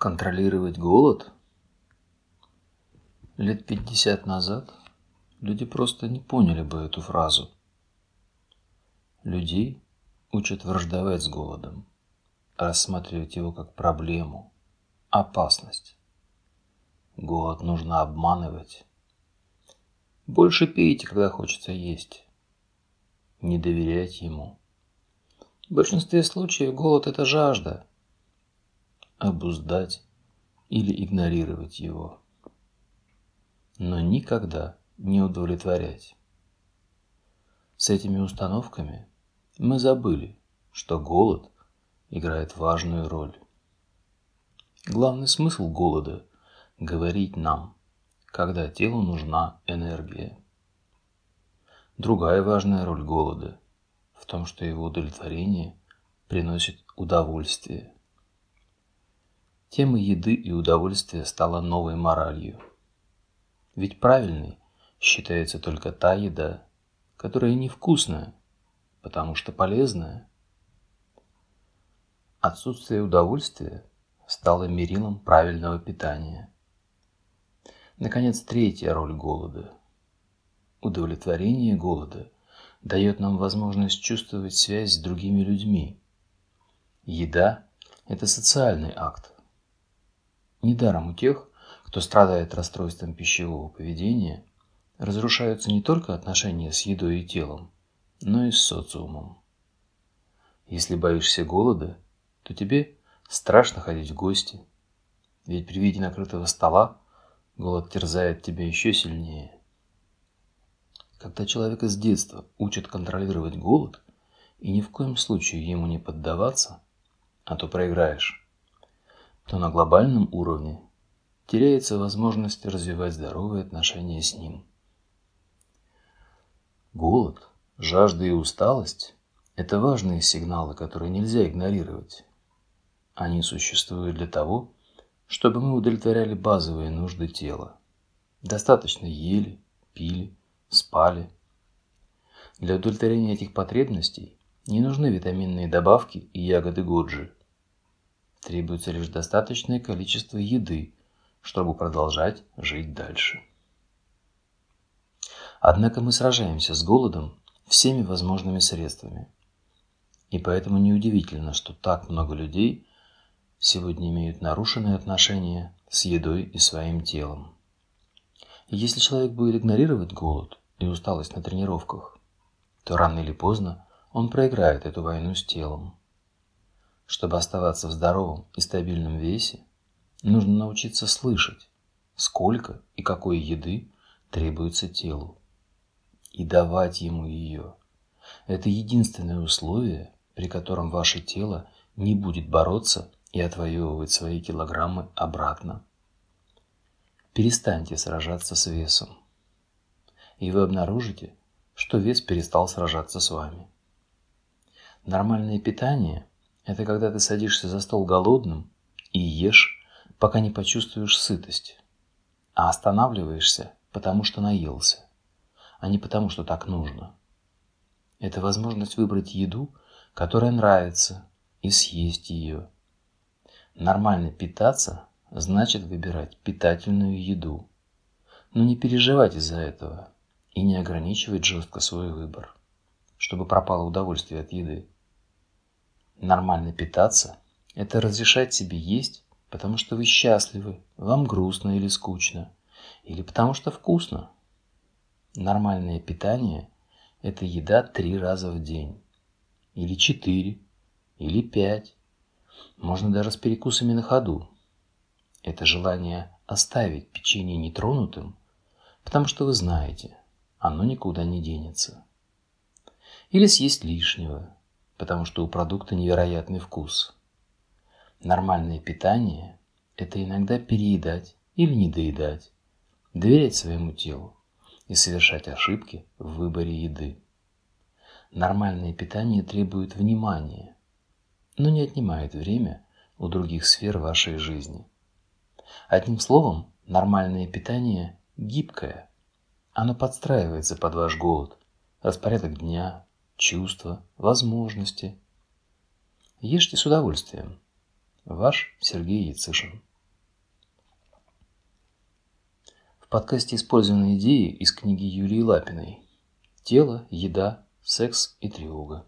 Контролировать голод? Лет пятьдесят назад люди просто не поняли бы эту фразу. Людей учат враждовать с голодом, рассматривать его как проблему, опасность. Голод нужно обманывать. Больше пейте, когда хочется есть. Не доверять ему. В большинстве случаев голод – это жажда – обуздать или игнорировать его, но никогда не удовлетворять. С этими установками мы забыли, что голод играет важную роль. Главный смысл голода – говорить нам, когда телу нужна энергия. Другая важная роль голода в том, что его удовлетворение приносит удовольствие – Тема еды и удовольствия стала новой моралью. Ведь правильной считается только та еда, которая невкусная, потому что полезная. Отсутствие удовольствия стало мерилом правильного питания. Наконец, третья роль голода. Удовлетворение голода дает нам возможность чувствовать связь с другими людьми. Еда – это социальный акт, Недаром у тех, кто страдает расстройством пищевого поведения, разрушаются не только отношения с едой и телом, но и с социумом. Если боишься голода, то тебе страшно ходить в гости, ведь при виде накрытого стола голод терзает тебя еще сильнее. Когда человека с детства учат контролировать голод и ни в коем случае ему не поддаваться, а то проиграешь, то на глобальном уровне теряется возможность развивать здоровые отношения с ним. Голод, жажда и усталость – это важные сигналы, которые нельзя игнорировать. Они существуют для того, чтобы мы удовлетворяли базовые нужды тела. Достаточно ели, пили, спали. Для удовлетворения этих потребностей не нужны витаминные добавки и ягоды годжи – Требуется лишь достаточное количество еды, чтобы продолжать жить дальше. Однако мы сражаемся с голодом всеми возможными средствами. И поэтому неудивительно, что так много людей сегодня имеют нарушенные отношения с едой и своим телом. И если человек будет игнорировать голод и усталость на тренировках, то рано или поздно он проиграет эту войну с телом. Чтобы оставаться в здоровом и стабильном весе, нужно научиться слышать, сколько и какой еды требуется телу, и давать ему ее. Это единственное условие, при котором ваше тело не будет бороться и отвоевывать свои килограммы обратно. Перестаньте сражаться с весом, и вы обнаружите, что вес перестал сражаться с вами. Нормальное питание это когда ты садишься за стол голодным и ешь, пока не почувствуешь сытость, а останавливаешься, потому что наелся, а не потому, что так нужно. Это возможность выбрать еду, которая нравится, и съесть ее. Нормально питаться значит выбирать питательную еду. Но не переживать из-за этого и не ограничивать жестко свой выбор, чтобы пропало удовольствие от еды. Нормально питаться – это разрешать себе есть, потому что вы счастливы, вам грустно или скучно, или потому что вкусно. Нормальное питание – это еда три раза в день, или четыре, или пять. Можно даже с перекусами на ходу. Это желание оставить печенье нетронутым, потому что вы знаете, оно никуда не денется. Или съесть лишнего – потому что у продукта невероятный вкус. Нормальное питание – это иногда переедать или недоедать, доверять своему телу и совершать ошибки в выборе еды. Нормальное питание требует внимания, но не отнимает время у других сфер вашей жизни. Одним словом, нормальное питание гибкое. Оно подстраивается под ваш голод, распорядок дня, чувства, возможности. Ешьте с удовольствием. Ваш Сергей Яцишин. В подкасте использованы идеи из книги Юлии Лапиной «Тело, еда, секс и тревога».